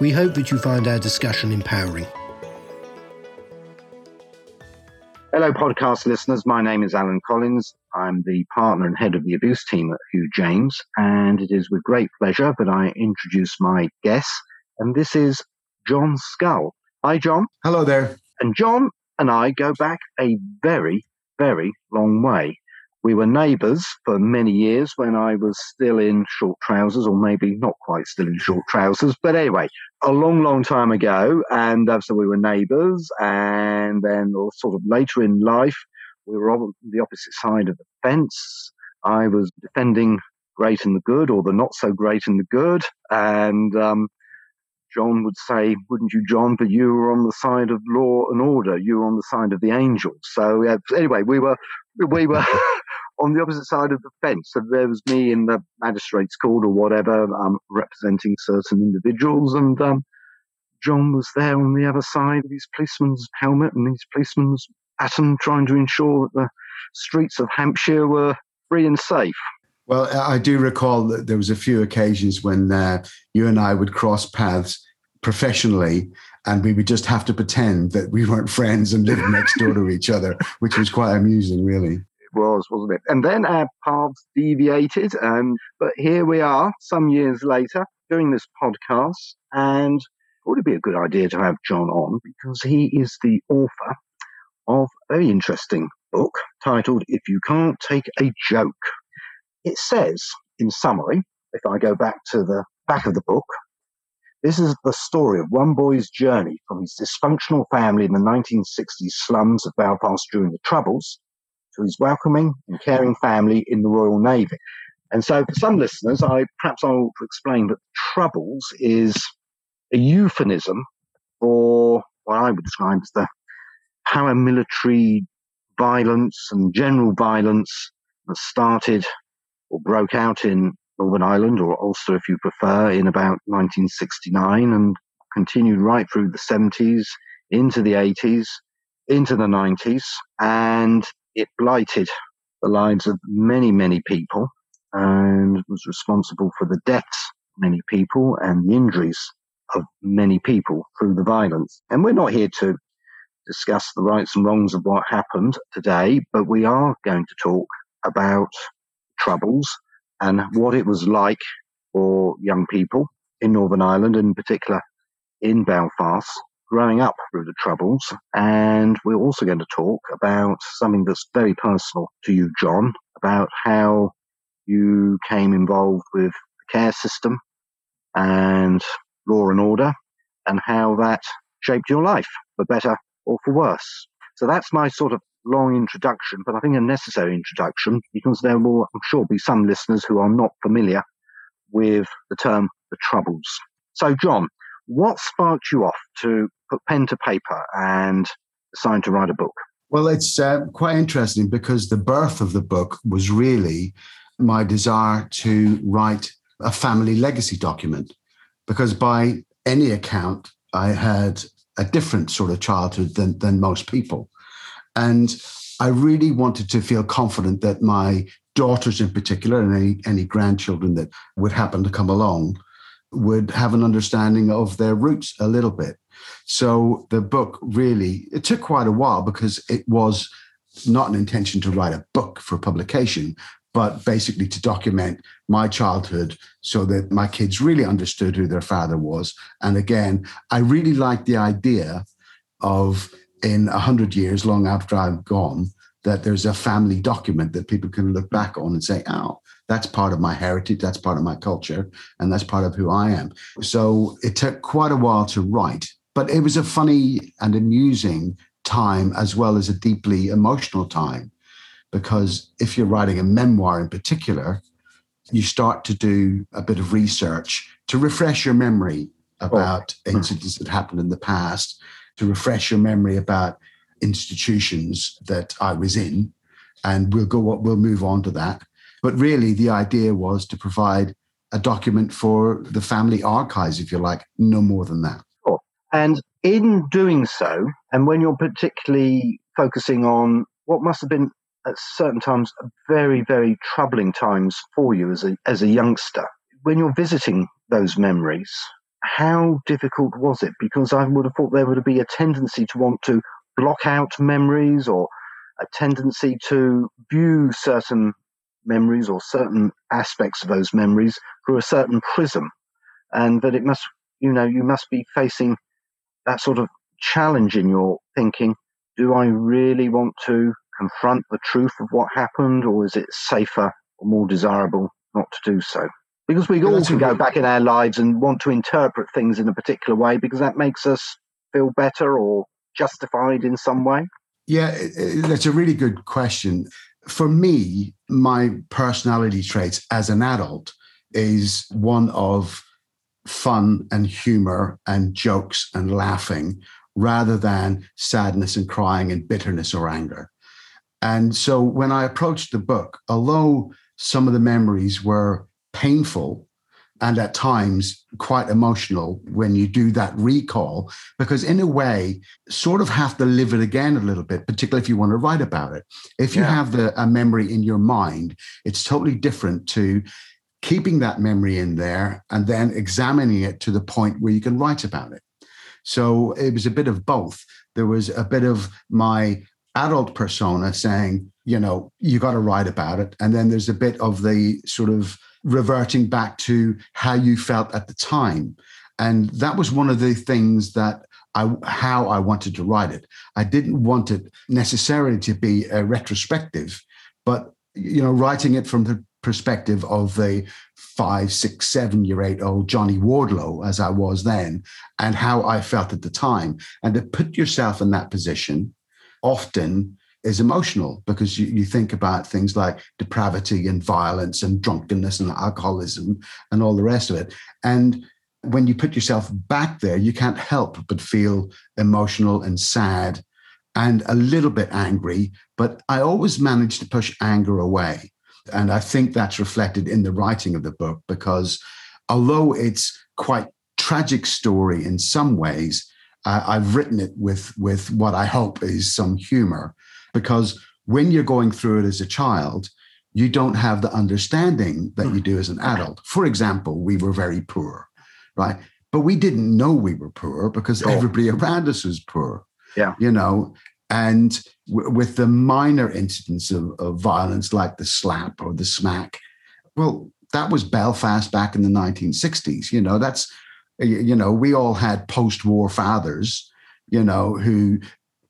we hope that you find our discussion empowering. Hello, podcast listeners. My name is Alan Collins. I'm the partner and head of the abuse team at Hugh James, and it is with great pleasure that I introduce my guest, and this is John Scull. Hi, John. Hello there. And John and I go back a very, very long way. We were neighbours for many years when I was still in short trousers, or maybe not quite still in short trousers. But anyway, a long, long time ago. And uh, so we were neighbours. And then, or sort of later in life, we were on the opposite side of the fence. I was defending great and the good, or the not so great and the good. And um, John would say, wouldn't you, John? But you were on the side of law and order. You were on the side of the angels. So yeah, anyway, we were we were on the opposite side of the fence. So there was me in the magistrate's court or whatever, um, representing certain individuals, and um, John was there on the other side with his policeman's helmet and his policeman's baton, trying to ensure that the streets of Hampshire were free and safe. Well, I do recall that there was a few occasions when uh, you and I would cross paths professionally, and we would just have to pretend that we weren't friends and lived next door to each other, which was quite amusing, really. Was, wasn't it? And then our paths deviated, and but here we are, some years later, doing this podcast, and would it be a good idea to have John on because he is the author of a very interesting book titled "If You Can't Take a Joke." It says, in summary, if I go back to the back of the book, this is the story of one boy's journey from his dysfunctional family in the 1960s slums of Belfast during the Troubles to his welcoming and caring family in the Royal Navy. And so, for some listeners, I perhaps I'll explain that Troubles is a euphemism for what I would describe as the paramilitary violence and general violence that started or broke out in Northern Ireland or Ulster, if you prefer, in about 1969 and continued right through the 70s, into the 80s, into the 90s, and it blighted the lives of many, many people and was responsible for the deaths of many people and the injuries of many people through the violence. And we're not here to discuss the rights and wrongs of what happened today, but we are going to talk about troubles and what it was like for young people in Northern Ireland, in particular in Belfast, growing up through the Troubles. And we're also going to talk about something that's very personal to you, John, about how you came involved with the care system and law and order and how that shaped your life for better or for worse. So that's my sort of long introduction, but I think a necessary introduction because there will, I'm sure, be some listeners who are not familiar with the term the Troubles. So, John, what sparked you off to put pen to paper and decide to write a book? Well, it's uh, quite interesting because the birth of the book was really my desire to write a family legacy document. Because by any account, I had a different sort of childhood than, than most people. And I really wanted to feel confident that my daughters in particular and any, any grandchildren that would happen to come along would have an understanding of their roots a little bit. So the book really, it took quite a while because it was not an intention to write a book for publication, but basically to document my childhood so that my kids really understood who their father was. And again, I really liked the idea of in a hundred years, long after I'm gone, that there's a family document that people can look back on and say, oh, that's part of my heritage, that's part of my culture, and that's part of who I am. So it took quite a while to write, but it was a funny and amusing time as well as a deeply emotional time. Because if you're writing a memoir in particular, you start to do a bit of research to refresh your memory oh. about oh. incidents that happened in the past, to refresh your memory about institutions that I was in. And we'll go, we'll move on to that. But really, the idea was to provide a document for the family archives, if you like, no more than that. Sure. And in doing so, and when you're particularly focusing on what must have been at certain times very, very troubling times for you as a, as a youngster, when you're visiting those memories, how difficult was it? Because I would have thought there would be a tendency to want to block out memories or a tendency to view certain memories or certain aspects of those memories through a certain prism. And that it must, you know, you must be facing that sort of challenge in your thinking. Do I really want to confront the truth of what happened, or is it safer or more desirable not to do so? Because we all can go back in our lives and want to interpret things in a particular way because that makes us feel better or justified in some way. Yeah, that's a really good question. For me, my personality traits as an adult is one of fun and humor and jokes and laughing rather than sadness and crying and bitterness or anger. And so when I approached the book, although some of the memories were painful and at times quite emotional when you do that recall, because in a way, sort of have to live it again a little bit, particularly if you want to write about it. If you yeah. have the, a memory in your mind, it's totally different to keeping that memory in there and then examining it to the point where you can write about it. So it was a bit of both. There was a bit of my adult persona saying, you know, you got to write about it. And then there's a bit of the sort of reverting back to how you felt at the time. And that was one of the things that I, how I wanted to write it. I didn't want it necessarily to be a retrospective, but you know, writing it from the perspective of the five, six, seven year eight old Johnny Wardlow, as I was then, and how I felt at the time. And to put yourself in that position often is emotional because you, you think about things like depravity and violence and drunkenness and alcoholism and all the rest of it. And when you put yourself back there, you can't help but feel emotional and sad and a little bit angry. But I always manage to push anger away. And I think that's reflected in the writing of the book because although it's quite tragic story in some ways, uh, I've written it with with what I hope is some humor because when you're going through it as a child, you don't have the understanding that you hmm. do as an adult. For example, we were very poor, right? But we didn't know we were poor because everybody around us was poor. Yeah. You know, and w- with the minor incidents of, of violence like the slap or the smack, well, that was Belfast back in the 1960s. You know, that's, you know, we all had post war fathers, you know, who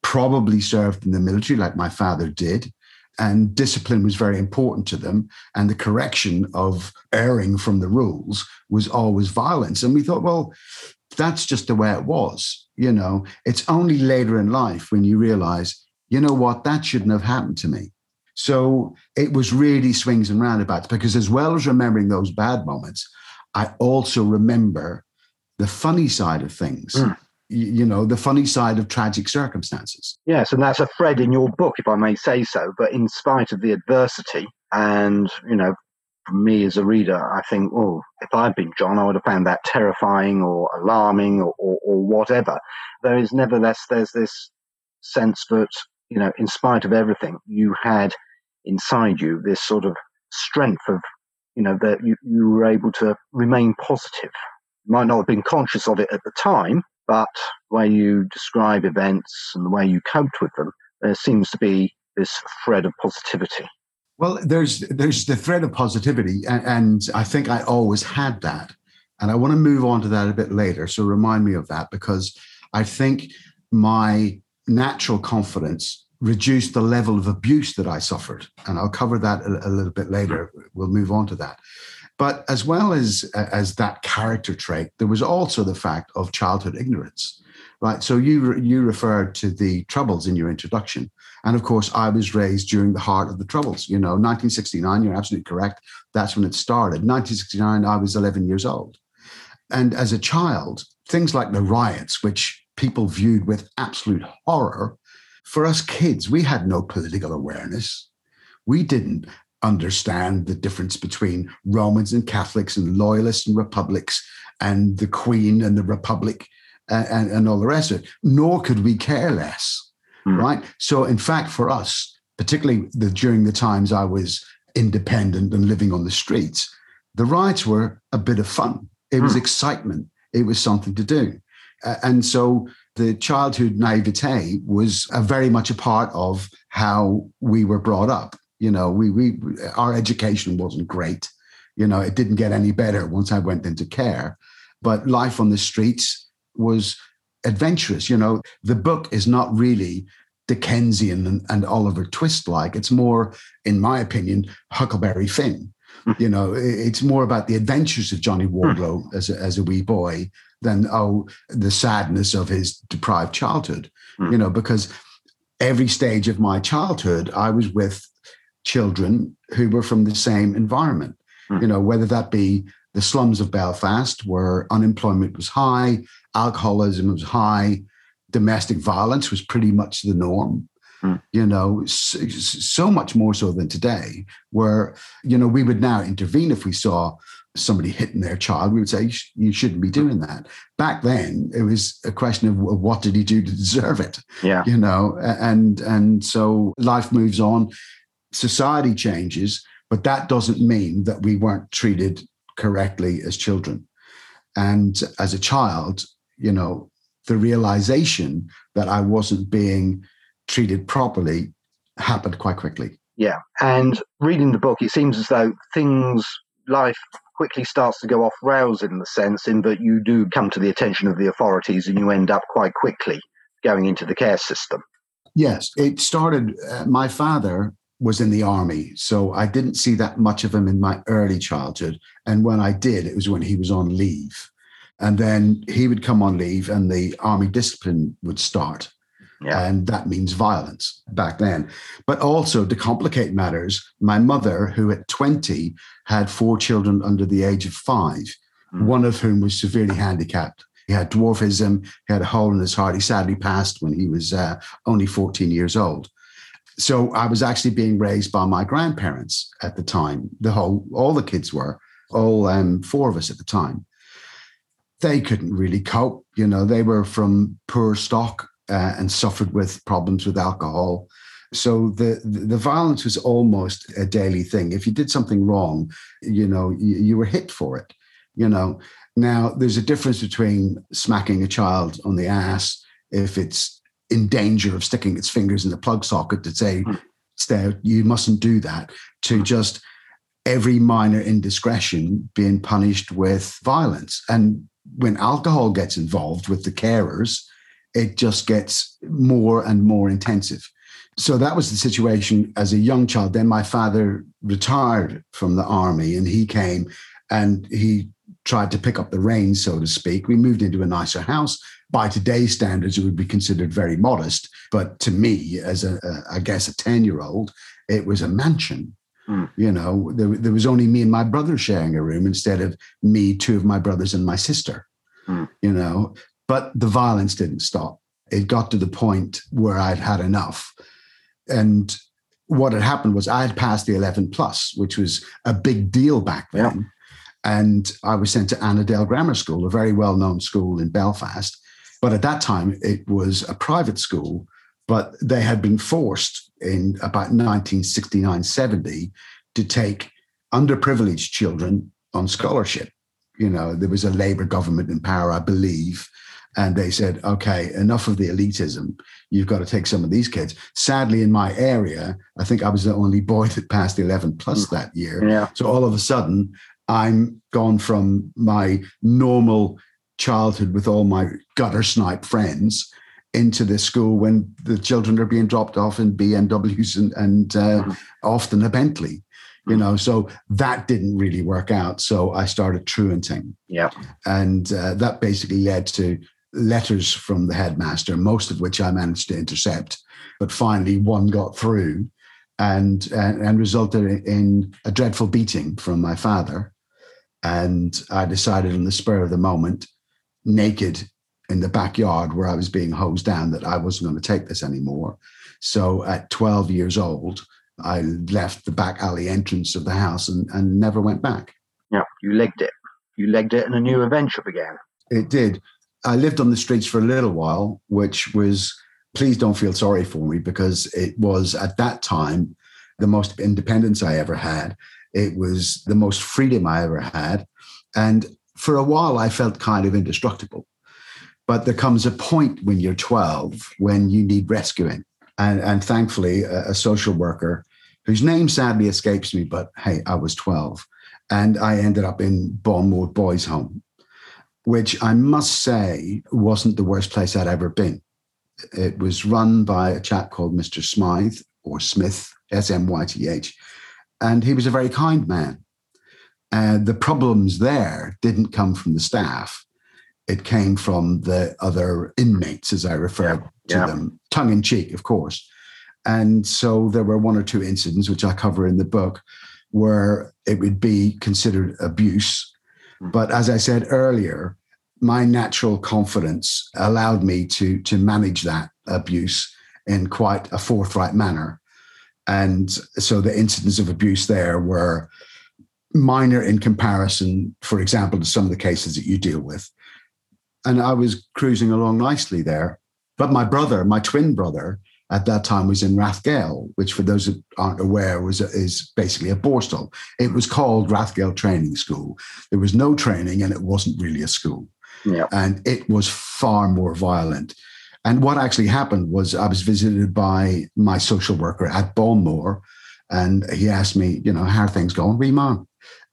probably served in the military like my father did. And discipline was very important to them. And the correction of erring from the rules was always violence. And we thought, well, that's just the way it was. You know, it's only later in life when you realize, you know what, that shouldn't have happened to me. So it was really swings and roundabouts because, as well as remembering those bad moments, I also remember the funny side of things. Mm you know the funny side of tragic circumstances. Yes and that's a thread in your book if i may say so but in spite of the adversity and you know for me as a reader i think oh if i'd been john i would have found that terrifying or alarming or, or, or whatever. There is nevertheless there's this sense that you know in spite of everything you had inside you this sort of strength of you know that you, you were able to remain positive. You might not have been conscious of it at the time but the way you describe events and the way you coped with them, there seems to be this thread of positivity. Well, there's there's the thread of positivity, and, and I think I always had that, and I want to move on to that a bit later. So remind me of that because I think my natural confidence reduced the level of abuse that I suffered, and I'll cover that a, a little bit later. We'll move on to that. But as well as as that character trait, there was also the fact of childhood ignorance, right? So you you referred to the troubles in your introduction, and of course, I was raised during the heart of the troubles. You know, 1969. You're absolutely correct. That's when it started. 1969. I was 11 years old, and as a child, things like the riots, which people viewed with absolute horror, for us kids, we had no political awareness. We didn't understand the difference between Romans and Catholics and loyalists and republics and the Queen and the Republic and, and, and all the rest of it, nor could we care less. Mm. Right. So, in fact, for us, particularly the, during the times I was independent and living on the streets, the riots were a bit of fun. It was mm. excitement. It was something to do. Uh, and so the childhood naivete was a very much a part of how we were brought up. You know, we, we, our education wasn't great. You know, it didn't get any better once I went into care. But life on the streets was adventurous. You know, the book is not really Dickensian and, and Oliver Twist like. It's more, in my opinion, Huckleberry Finn. Hmm. you know, it's more about the adventures of Johnny hmm. Wardlow as a, as a wee boy than oh the sadness of his deprived childhood. Mm. You know, because every stage of my childhood, I was with children who were from the same environment. Mm. You know, whether that be the slums of Belfast, where unemployment was high, alcoholism was high, domestic violence was pretty much the norm. Mm. You know, so, so much more so than today, where, you know, we would now intervene if we saw somebody hitting their child, we would say, you shouldn't be doing that. Back then, it was a question of what did he do to deserve it? Yeah. You know, and, and so life moves on, society changes, but that doesn't mean that we weren't treated correctly as children. And as a child, you know, the realization that I wasn't being treated properly happened quite quickly. Yeah. And reading the book, it seems as though things, life quickly starts to go off rails in the sense in that you do come to the attention of the authorities and you end up quite quickly going into the care system. Yes, it started. Uh, my father was in the army, so I didn't see that much of him in my early childhood. And when I did, it was when he was on leave. And then he would come on leave and the army discipline would start. Yeah. And that means violence back then. But also to complicate matters, my mother, who at 20 had four children under the age of five, mm. one of whom was severely handicapped. He had dwarfism, he had a hole in his heart. He sadly passed when he was uh, only 14 years old. So I was actually being raised by my grandparents at the time. The whole, all the kids were, all um, four of us at the time. They couldn't really cope. You know, they were from poor stock uh, and suffered with problems with alcohol. So the, the violence was almost a daily thing. If you did something wrong, you know, you, you were hit for it. You know, now there's a difference between smacking a child on the ass if it's in danger of sticking its fingers in the plug socket to say, mm. stay, you mustn't do that, to mm. just every minor indiscretion being punished with violence. And when alcohol gets involved with the carers, it just gets more and more intensive. So that was the situation as a young child. Then my father retired from the army and he came and he tried to pick up the reins, so to speak. We moved into a nicer house. By today's standards, it would be considered very modest. But to me, as a, a I guess, a 10 year old, it was a mansion. Mm. You know, there, there was only me and my brother sharing a room instead of me, two of my brothers, and my sister. Mm. You know, but the violence didn't stop. It got to the point where I'd had enough. And what had happened was I had passed the 11 plus, which was a big deal back then. Yeah. And I was sent to Annadale Grammar School, a very well known school in Belfast. But at that time, it was a private school, but they had been forced in about 1969 70 to take underprivileged children on scholarship. You know, there was a Labour government in power, I believe, and they said, okay, enough of the elitism. You've got to take some of these kids. Sadly, in my area, I think I was the only boy that passed 11 plus hmm. that year. Yeah. So all of a sudden, I'm gone from my normal childhood with all my gutter snipe friends into this school when the children are being dropped off in BMWs and, and uh, mm. often a Bentley you know so that didn't really work out so i started truanting yeah and uh, that basically led to letters from the headmaster, most of which I managed to intercept. But finally, one got through and, and, and resulted in a dreadful beating from my father. And I decided on the spur of the moment naked in the backyard where I was being hosed down that I wasn't going to take this anymore. So at 12 years old, I left the back alley entrance of the house and, and never went back. Yeah, you legged it. You legged it and a new adventure began. It did. I lived on the streets for a little while, which was, please don't feel sorry for me because it was at that time the most independence I ever had. It was the most freedom I ever had. And for a while, I felt kind of indestructible. But there comes a point when you're 12 when you need rescuing. And, and thankfully, a, a social worker whose name sadly escapes me, but hey, I was 12. And I ended up in Bawnmore Boys Home, which I must say wasn't the worst place I'd ever been. It was run by a chap called Mr. Smythe or Smith, S M Y T H. And he was a very kind man. And the problems there didn't come from the staff. It came from the other inmates, as I refer yeah. to yeah. them, tongue in cheek, of course. And so there were one or two incidents, which I cover in the book, where it would be considered abuse. Hmm. But as I said earlier, my natural confidence allowed me to, to manage that abuse in quite a forthright manner. And so the incidents of abuse there were minor in comparison, for example, to some of the cases that you deal with. And I was cruising along nicely there. But my brother, my twin brother, at that time was in Rathgael, which for those that aren't aware was is basically a borstal. It was called Rathgael Training School. There was no training and it wasn't really a school. Yeah. And it was far more violent. And what actually happened was I was visited by my social worker at Bawnmore, and he asked me, you know, how are things going, wee man?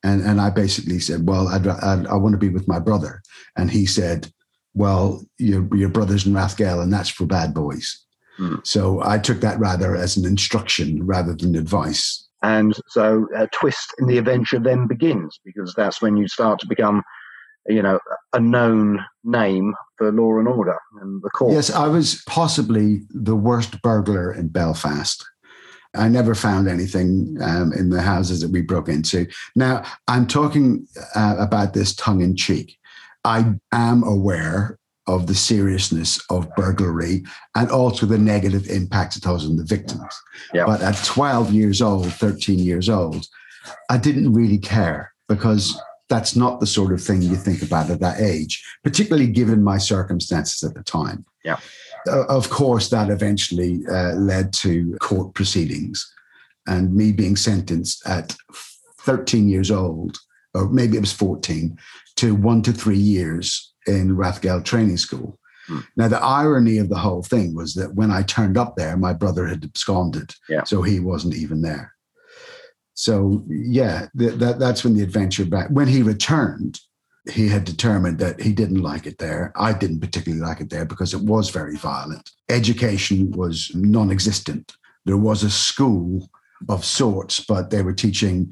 And, and I basically said, well, I'd, I'd, i want to be with my brother. And he said, well, your, your brother's in Rathgael, and that's for bad boys. Hmm. So I took that rather as an instruction rather than advice. And so a twist in the adventure then begins because that's when you start to become, you know, a known name for law and order and the court. Yes, I was possibly the worst burglar in Belfast. I never found anything um, in the houses that we broke into. Now, I'm talking uh, about this tongue in cheek. I am aware of the seriousness of burglary and also the negative impact it has on the victims. Yeah. But at 12 years old, 13 years old, I didn't really care because that's not the sort of thing you think about at that age, particularly given my circumstances at the time. Yeah. Uh, of course, that eventually uh, led to court proceedings and me being sentenced at 13 years old, or maybe it was 14, to one to three years in Rathgael Training School. Hmm. Now, the irony of the whole thing was that when I turned up there, my brother had absconded, yeah. so he wasn't even there. So, yeah, th- that, that's when the adventure back. When he returned, he had determined that he didn't like it there. I didn't particularly like it there because it was very violent. Education was non existent. There was a school of sorts, but they were teaching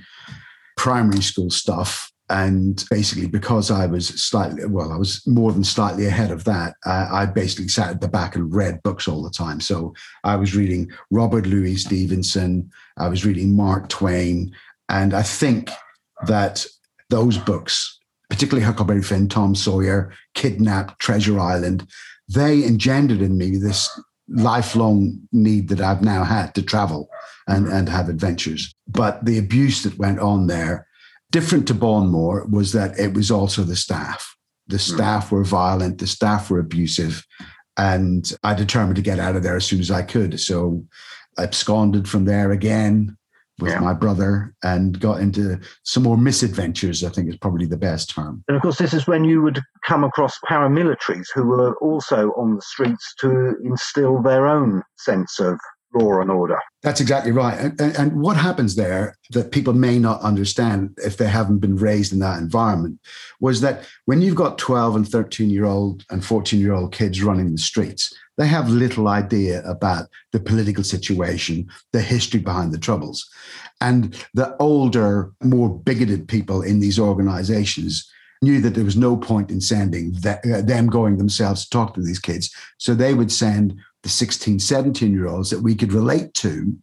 primary school stuff and basically, because I was slightly, well, I was more than slightly ahead of that, uh, I basically sat at the back and read books all the time. So I was reading Robert Louis Stevenson, I was reading Mark Twain. And I think that those books, particularly Huckleberry Finn, Tom Sawyer, Kidnapped, Treasure Island, they engendered in me this lifelong need that I've now had to travel and, and have adventures. But the abuse that went on there, Different to Bawnmore was that it was also the staff. The hmm. staff were violent, the staff were abusive, and I determined to get out of there as soon as I could. So I absconded from there again with yeah. my brother and got into some more misadventures, I think is probably the best term. And of course, this is when you would come across paramilitaries who were also on the streets to instill their own sense of law and order. That's exactly right. And, and, and, what happens there that people may not understand if they haven't been raised in that environment was that when you've got 12 and 13 year old and 14 year old kids running the streets, they have little idea about the political situation, the history behind the troubles. And the older, more bigoted people in these organizations knew that there was no point in sending uh, them going themselves to talk to these kids. So they would send the 16, 17 year olds that we could relate to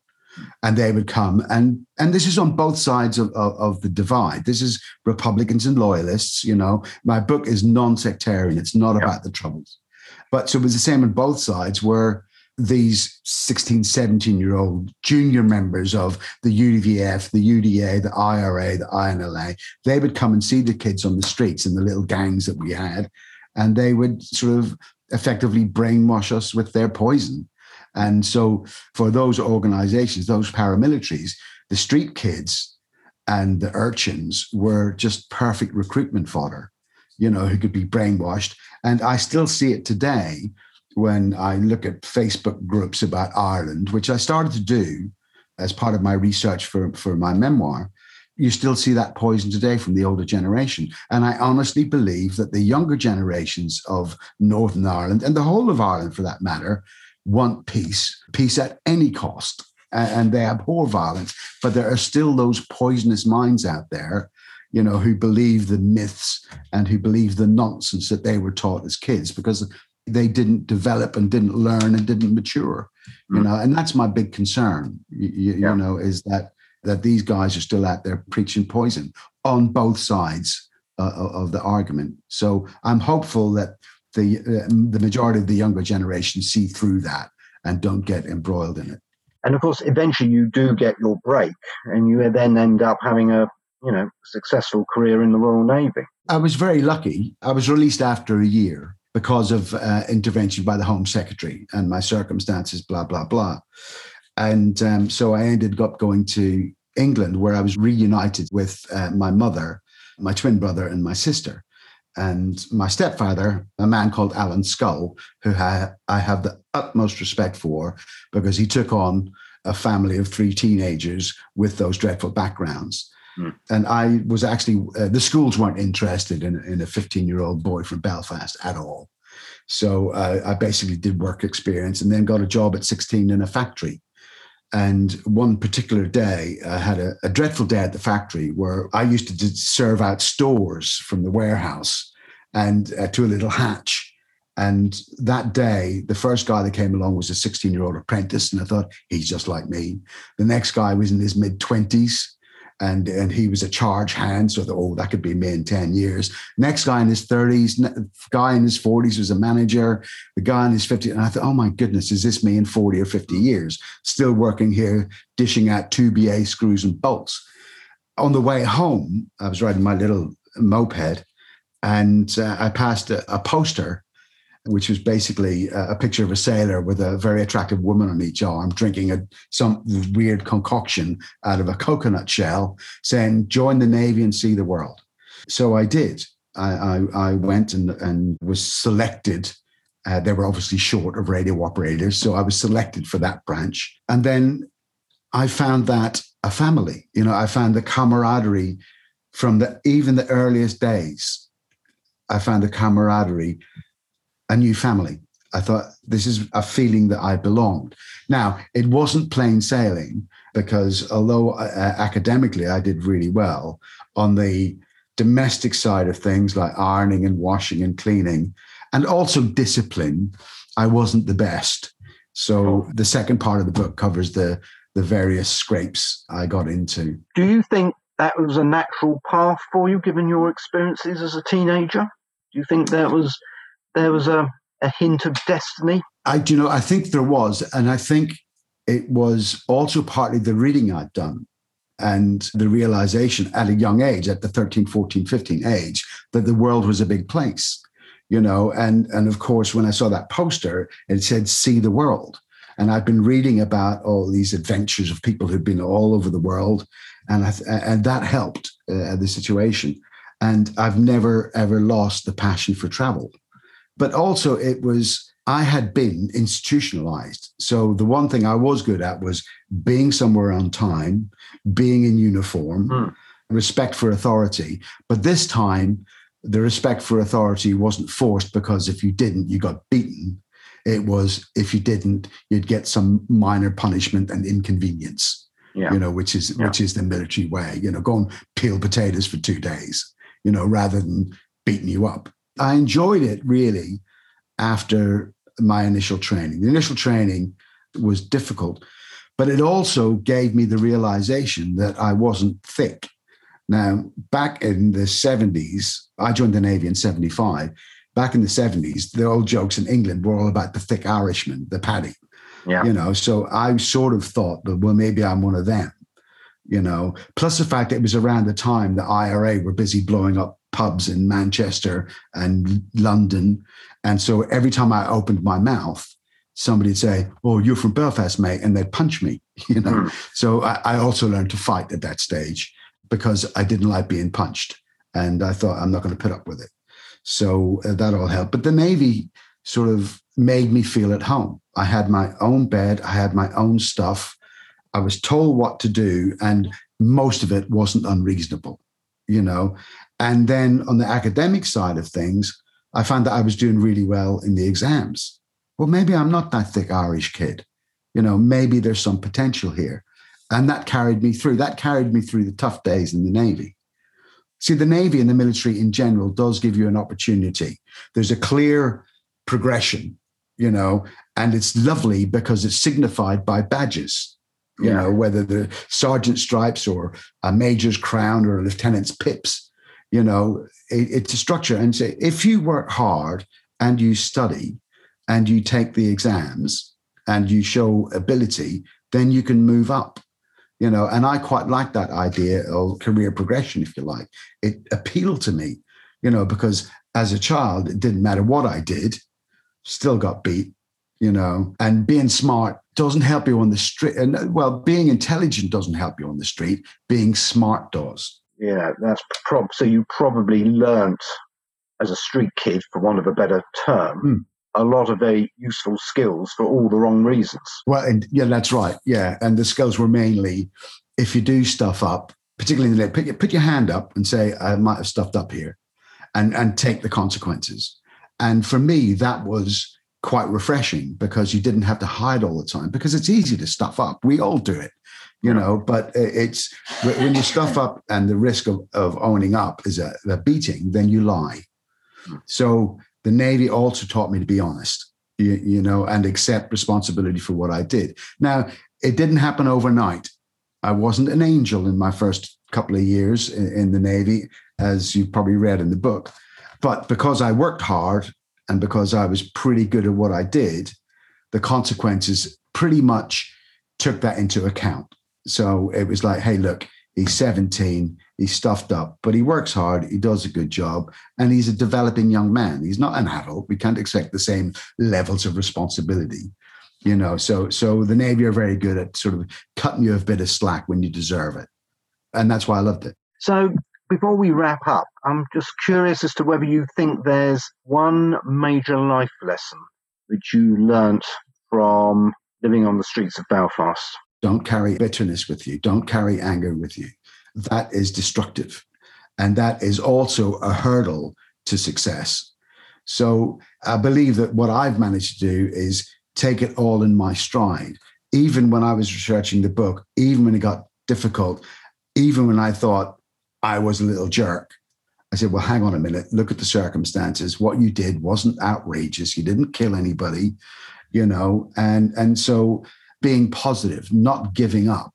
and they would come and and this is on both sides of, of, of, the divide. This is republicans and loyalists you know. My book is non-sectarian. It's not about the troubles. But so it was the same on both sides where these 16 17 year old junior members of the udvf the uda the ira the inla they would come and see the kids on the streets and the little gangs that we had and they would sort of effectively brainwash us with their poison and so for those organizations, those paramilitaries, the street kids and the urchins were just perfect recruitment fodder, you know, who could be brainwashed. And I still see it today when I look at Facebook groups about Ireland, which I started to do as part of my research for, for my memoir. You still see that poison today from the older generation. And I honestly believe that the younger generations of Northern Ireland and the whole of Ireland, for that matter, want peace, peace at any cost, and they abhor violence. But there are still those poisonous minds out there, you know, who believe the myths and who believe the nonsense that they were taught as kids because they didn't develop and didn't learn and didn't mature, you mm. know. And that's my big concern, you, yeah. you know, is that that these guys are still out there preaching poison on both sides uh, of the argument. So I'm hopeful that the uh, the majority of the younger generation see through that and don't get embroiled in it. And of course, eventually you do get your break, and you then end up having a you know successful career in the Royal Navy. I was very lucky. I was released after a year because of uh, intervention by the Home Secretary and my circumstances, blah blah blah. And um, so I ended up going to England, where I was reunited with uh, my mother, my twin brother, and my sister and my stepfather, a man called Alan Scull, who I, I have the utmost respect for because he took on a family of three teenagers with those dreadful backgrounds. Mm. And I was actually, uh, the schools weren't interested in, in a 15 year old boy from Belfast at all. So uh, I basically did work experience and then got a job at 16 in a factory. And one particular day, I had a, a, dreadful day at the factory where I used to serve out stores from the warehouse and uh, to a little hatch. And that day, the first guy that came along was a 16 year old apprentice. And I thought, he's just like me. The next guy was in his mid 20s and and he was a charge hand. So thought, oh, that could be me in 10 years. Next guy in his 30s, guy in his 40s was a manager, the guy in his 50s. And I thought, oh my goodness, is this me in 40 or 50 years? Still working here, dishing out 2BA screws and bolts. On the way home, I was riding my little moped and uh, I passed a, a poster which was basically a, picture of a sailor with a very attractive woman on each arm drinking a, some weird concoction out of a coconut shell, saying, Join the Navy and see the world. So I did. I, I, I went and, and was selected. Uh, they were obviously short of radio operators. So I was selected for that branch. And then I found that a family. You know, I found the camaraderie from the even the earliest days. I found the camaraderie a new family. I thought this is a feeling that I belonged. Now, it wasn't plain sailing because although uh, academically I did really well on the domestic side of things like ironing and washing and cleaning, and also discipline, I wasn't the best. So the second part of the book covers the the various scrapes I got into. Do you think that was a natural path for you, given your experiences as a teenager? Do you think that was there was a, a hint of destiny? I do you know. I think there was, and I think it was also partly the reading I'd done and the realization at a young age, at the 13, 14, 15 age, that the world was a big place, you know. And, and of course, when I saw that poster, it said, see the world. And I've been reading about all these adventures of people who've been all over the world. And, I, and that helped uh, the situation. And I've never, ever lost the passion for travel but also it was I had been institutionalized. So the one thing I was good at was being somewhere on time, being in uniform, mm. respect for authority. But this time, the respect for authority wasn't forced because if you didn't, you got beaten. It was if you didn't, you'd get some minor punishment and inconvenience. Yeah. You know, which is yeah. which is the military way. You know, go and peel potatoes for two days. You know, rather than beating you up. I enjoyed it really after my initial training. The initial training was difficult, But it also gave me the realization that I wasn't thick. Now, back in the 70s, I joined the Navy in 75. Back in the 70s, the old jokes in England were all about the thick Irishman, the paddy. Yeah. You know, so I sort of thought that, well, maybe I'm one of them, you know, plus the fact that it was around the time the IRA were busy blowing up pubs in Manchester and London. And so every time I opened my mouth, somebody'd say, Oh, you're from Belfast, mate. And they'd punch me, you know. Mm. So I, I, also learned to fight at that stage because I didn't like being punched. And I thought, I'm not going to put up with it. So uh, that all helped. But the Navy sort of made me feel at home. I had my own bed, I had my own stuff. I was told what to do, and most of it wasn't unreasonable, you know. And then on the academic side of things, I found that I was doing really well in the exams. Well, maybe I'm not that thick Irish kid. You know, maybe there's some potential here. And that carried me through. That carried me through the tough days in the Navy. See, the Navy and the military in general does give you an opportunity. There's a clear progression, you know, and it's lovely because it's signified by badges, you know, whether the sergeant stripes or a major's crown or a lieutenant's pips, you know, it, it's a structure. And if you work hard and you study and you take the exams and you show ability, then you can move up you know. And i quite like that idea of career progression if you like. It appealed to me you know because as a child it didn't matter what i did still got beat you know. And being smart doesn't help you on the street. And well being intelligent doesn't help you on the street. Being smart does yeah that's prob so you probably learnt as a street kid for want of a better term hmm a lot of very useful skills for all the wrong reasons. Well, and yeah, that's right. Yeah, and the skills were mainly if you do stuff up, particularly in the put your, put your hand up and say I might have stuffed up here, and and take the consequences. And for me, that was quite refreshing because you didn't have to hide all the time because it's easy to stuff up. We all do it, you know. But it's when you stuff up and the risk of, of owning up is a, a beating, then you lie. So the Navy also taught me to be honest, you, you know, and accept responsibility for what I did. Now, it didn't happen overnight. I wasn't an angel in my first couple of years in, in the Navy, as you probably read in the book. But because I worked hard and because I was pretty good at what I did, the consequences pretty much took that into account. So it was like, hey, look, he's 17, he's stuffed up, but he works hard, he does a good job, and he's a developing young man. He's not an adult. We can't expect the same levels of responsibility. You know, so so the Navy are very good at sort of cutting you a bit of slack when you deserve it. And that's why I loved it. So before we wrap up, I'm just curious as to whether you think there's one major life lesson that you learnt from living on the streets of Belfast. Don't carry bitterness with you. Don't carry anger with you that is destructive. And that is also a hurdle to success. So I believe that what I've managed to do is take it all in my stride. Even when I was researching the book, even when it got difficult, even when I thought I was a little jerk, I said, well, hang on a minute, look at the circumstances. What you did wasn't outrageous. You didn't kill anybody, you know, and and so being positive, not giving up,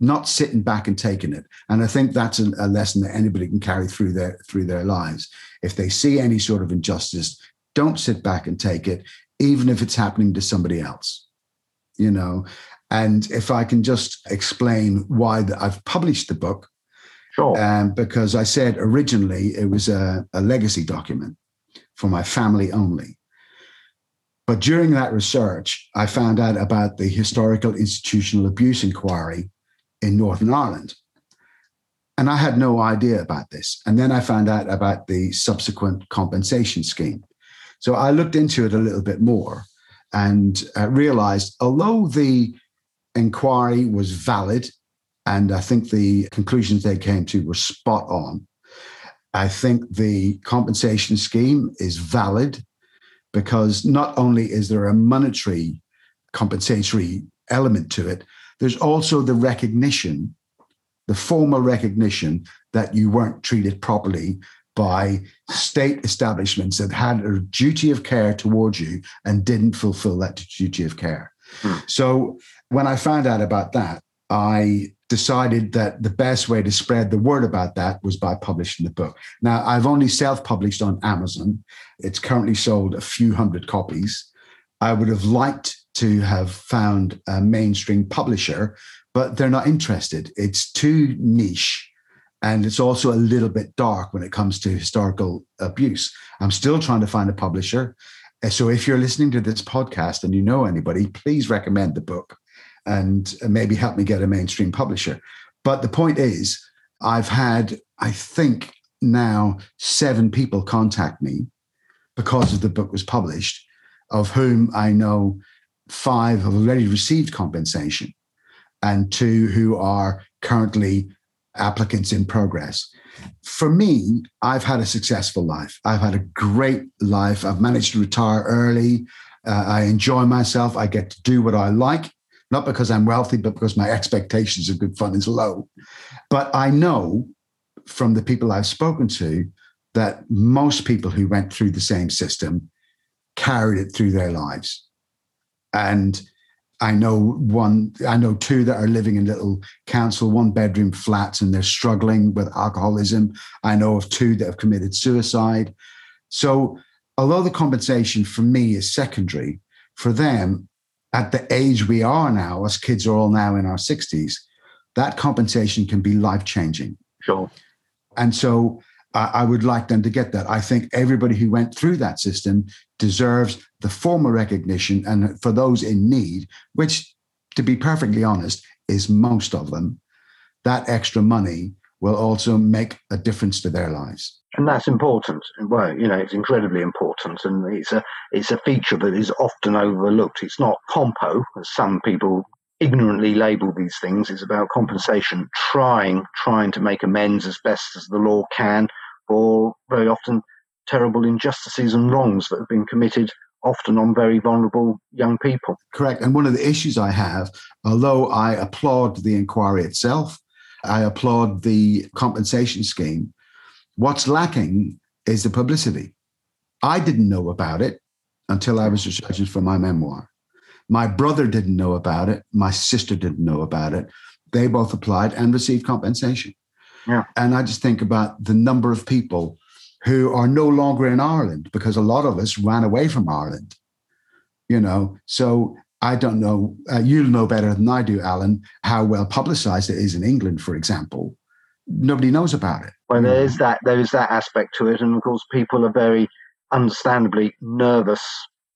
not sitting back and taking it. And I think that's a, a, lesson that anybody can carry through their through their lives. If they see any sort of injustice, don't sit back and take it, even if it's happening to somebody else. You know, and if I can just explain why the, I've published the book, sure. Um, because I said originally it was a, a legacy document for my family only. But during that research, I found out about the historical institutional abuse inquiry in Northern Ireland. And I had no idea about this. And then I found out about the subsequent compensation scheme. So I looked into it a little bit more and uh, realized although the inquiry was valid, and I think the conclusions they came to were spot on, I think the compensation scheme is valid because not only is there a monetary compensatory element to it, there's also the recognition, the formal recognition that you weren't treated properly by state establishments that had a duty of care towards you and didn't fulfill that duty of care. Hmm. So when I found out about that, I decided that the best way to spread the word about that was by publishing the book. Now, I've only self published on Amazon. It's currently sold a few hundred copies. I would have liked to have found a mainstream publisher, but they're not interested. It's too niche. And it's also a little bit dark when it comes to historical abuse. I'm still trying to find a publisher. So if you're listening to this podcast and you know anybody, please recommend the book and maybe help me get a mainstream publisher. But the point is, I've had, I think now, seven people contact me because of the book was published, of whom I know five have already received compensation and two who are currently applicants in progress. For me, I've had a successful life. I've had a great life. I've managed to retire early. Uh, I enjoy myself. I get to do what I like not because I'm wealthy, but because my expectations of good fun is low. But I know from the people I've spoken to that most people who went through the same system carried it through their lives. And I know one, I know two that are living in little council one bedroom flats and they're struggling with alcoholism. I know of two that have committed suicide. So, although the compensation for me is secondary, for them, at the age we are now, as kids are all now in our 60s, that compensation can be life changing. Sure. And so uh, I would like them to get that. I think everybody who went through that system deserves the formal recognition. And for those in need, which, to be perfectly honest, is most of them, that extra money will also make a difference to their lives and that's important. Well, you know, it's incredibly important, and it's a it's a feature that is often overlooked. It's not compo, as some people ignorantly label these things. It's about compensation, trying trying to make amends as best as the law can for very often terrible injustices and wrongs that have been committed often on very vulnerable young people. Correct. And one of the issues I have, although I applaud the inquiry itself, I applaud the compensation scheme What's lacking is the publicity. I didn't know about it until I was researching for my memoir. My brother didn't know about it. My sister didn't know about it. They both applied and received compensation. Yeah. And I just think about the number of people who are no longer in Ireland because a lot of us ran away from Ireland. You know, so I don't know. Uh, you'll know better than I do, Alan, how well publicized it is in England, for example nobody knows about it. Well, there is that there is that aspect to it, and of course, people are very understandably nervous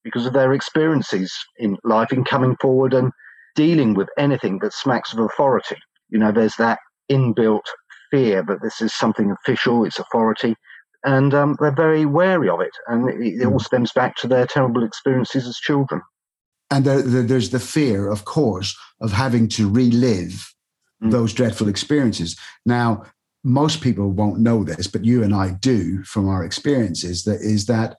because of their experiences in life, in coming forward and dealing with anything that smacks of authority. You know, there's that inbuilt fear that this is something official, it's authority, and um, they're very wary of it. And it, it all hmm. stems back to their terrible experiences as children. And there, there, there's the fear, of course, of having to relive Mm. those dreadful experiences. Now, most people won't know this, but you and I do from our experiences, that is that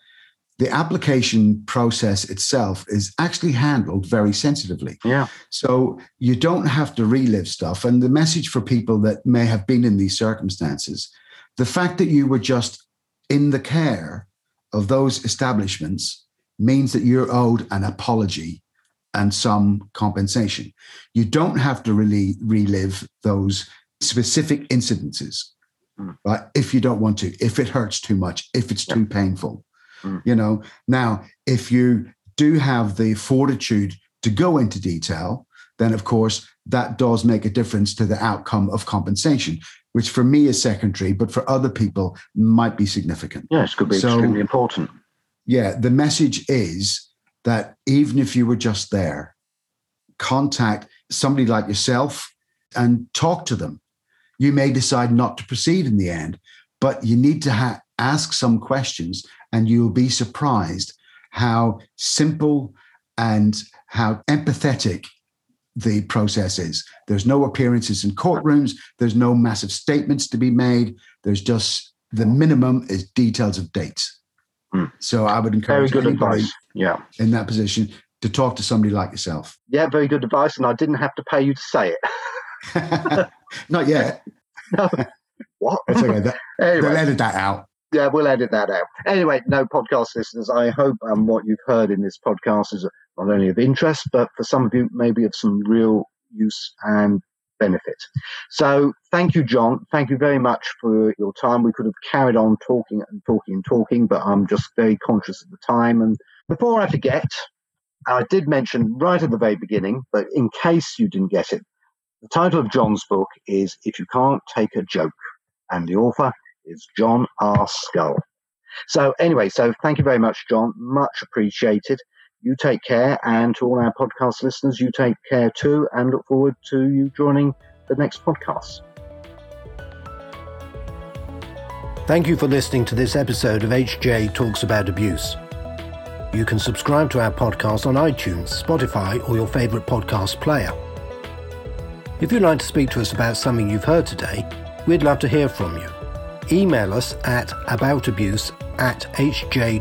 the application process itself is actually handled very sensitively. Yeah. So you don't have to relive stuff. And the message for people that may have been in these circumstances, the fact that you were just in the care of those establishments means that you're owed an apology and some compensation. You don't have to really relive those specific incidences, mm. right? If you don't want to, if it hurts too much, if it's yeah. too painful, mm. you know. Now, if you do have the fortitude to go into detail, then of course that does make a difference to the outcome of compensation, which for me is secondary, but for other people might be significant. Yes, could be so, extremely important. Yeah, the message is that even if you were just there, contact somebody like yourself and talk to them. You may decide not to proceed in the end, but you need to ha- ask some questions and you'll be surprised how simple and how empathetic the process is. There's no appearances in courtrooms, there's no massive statements to be made. There's just the minimum is details of dates. Mm. So I would encourage very good advice. Yeah, in that position to talk to somebody like yourself. Yeah, very good advice, and I didn't have to pay you to say it. Not yet. no. What? It's okay. That, anyway. They'll edit that out. Yeah, we'll edit that out. Anyway, no podcast listeners, I hope um, what you've heard in this podcast is not only of interest, but for some of you, maybe of some real use and benefit. So thank you, John. Thank you very much for your time. We could have carried on talking and talking and talking, but I'm just very conscious of the time. And before I forget, I did mention right at the very beginning, but in case you didn't get it, the title of John's book is If You Can't Take a Joke, and the author is John R. Skull. So, anyway, so thank you very much, John. Much appreciated. You take care, and to all our podcast listeners, you take care too, and look forward to you joining the next podcast. Thank you for listening to this episode of HJ Talks About Abuse. You can subscribe to our podcast on iTunes, Spotify, or your favourite podcast player. If you'd like to speak to us about something you've heard today, we'd love to hear from you email us at aboutabuse at hjtalks.co.uk.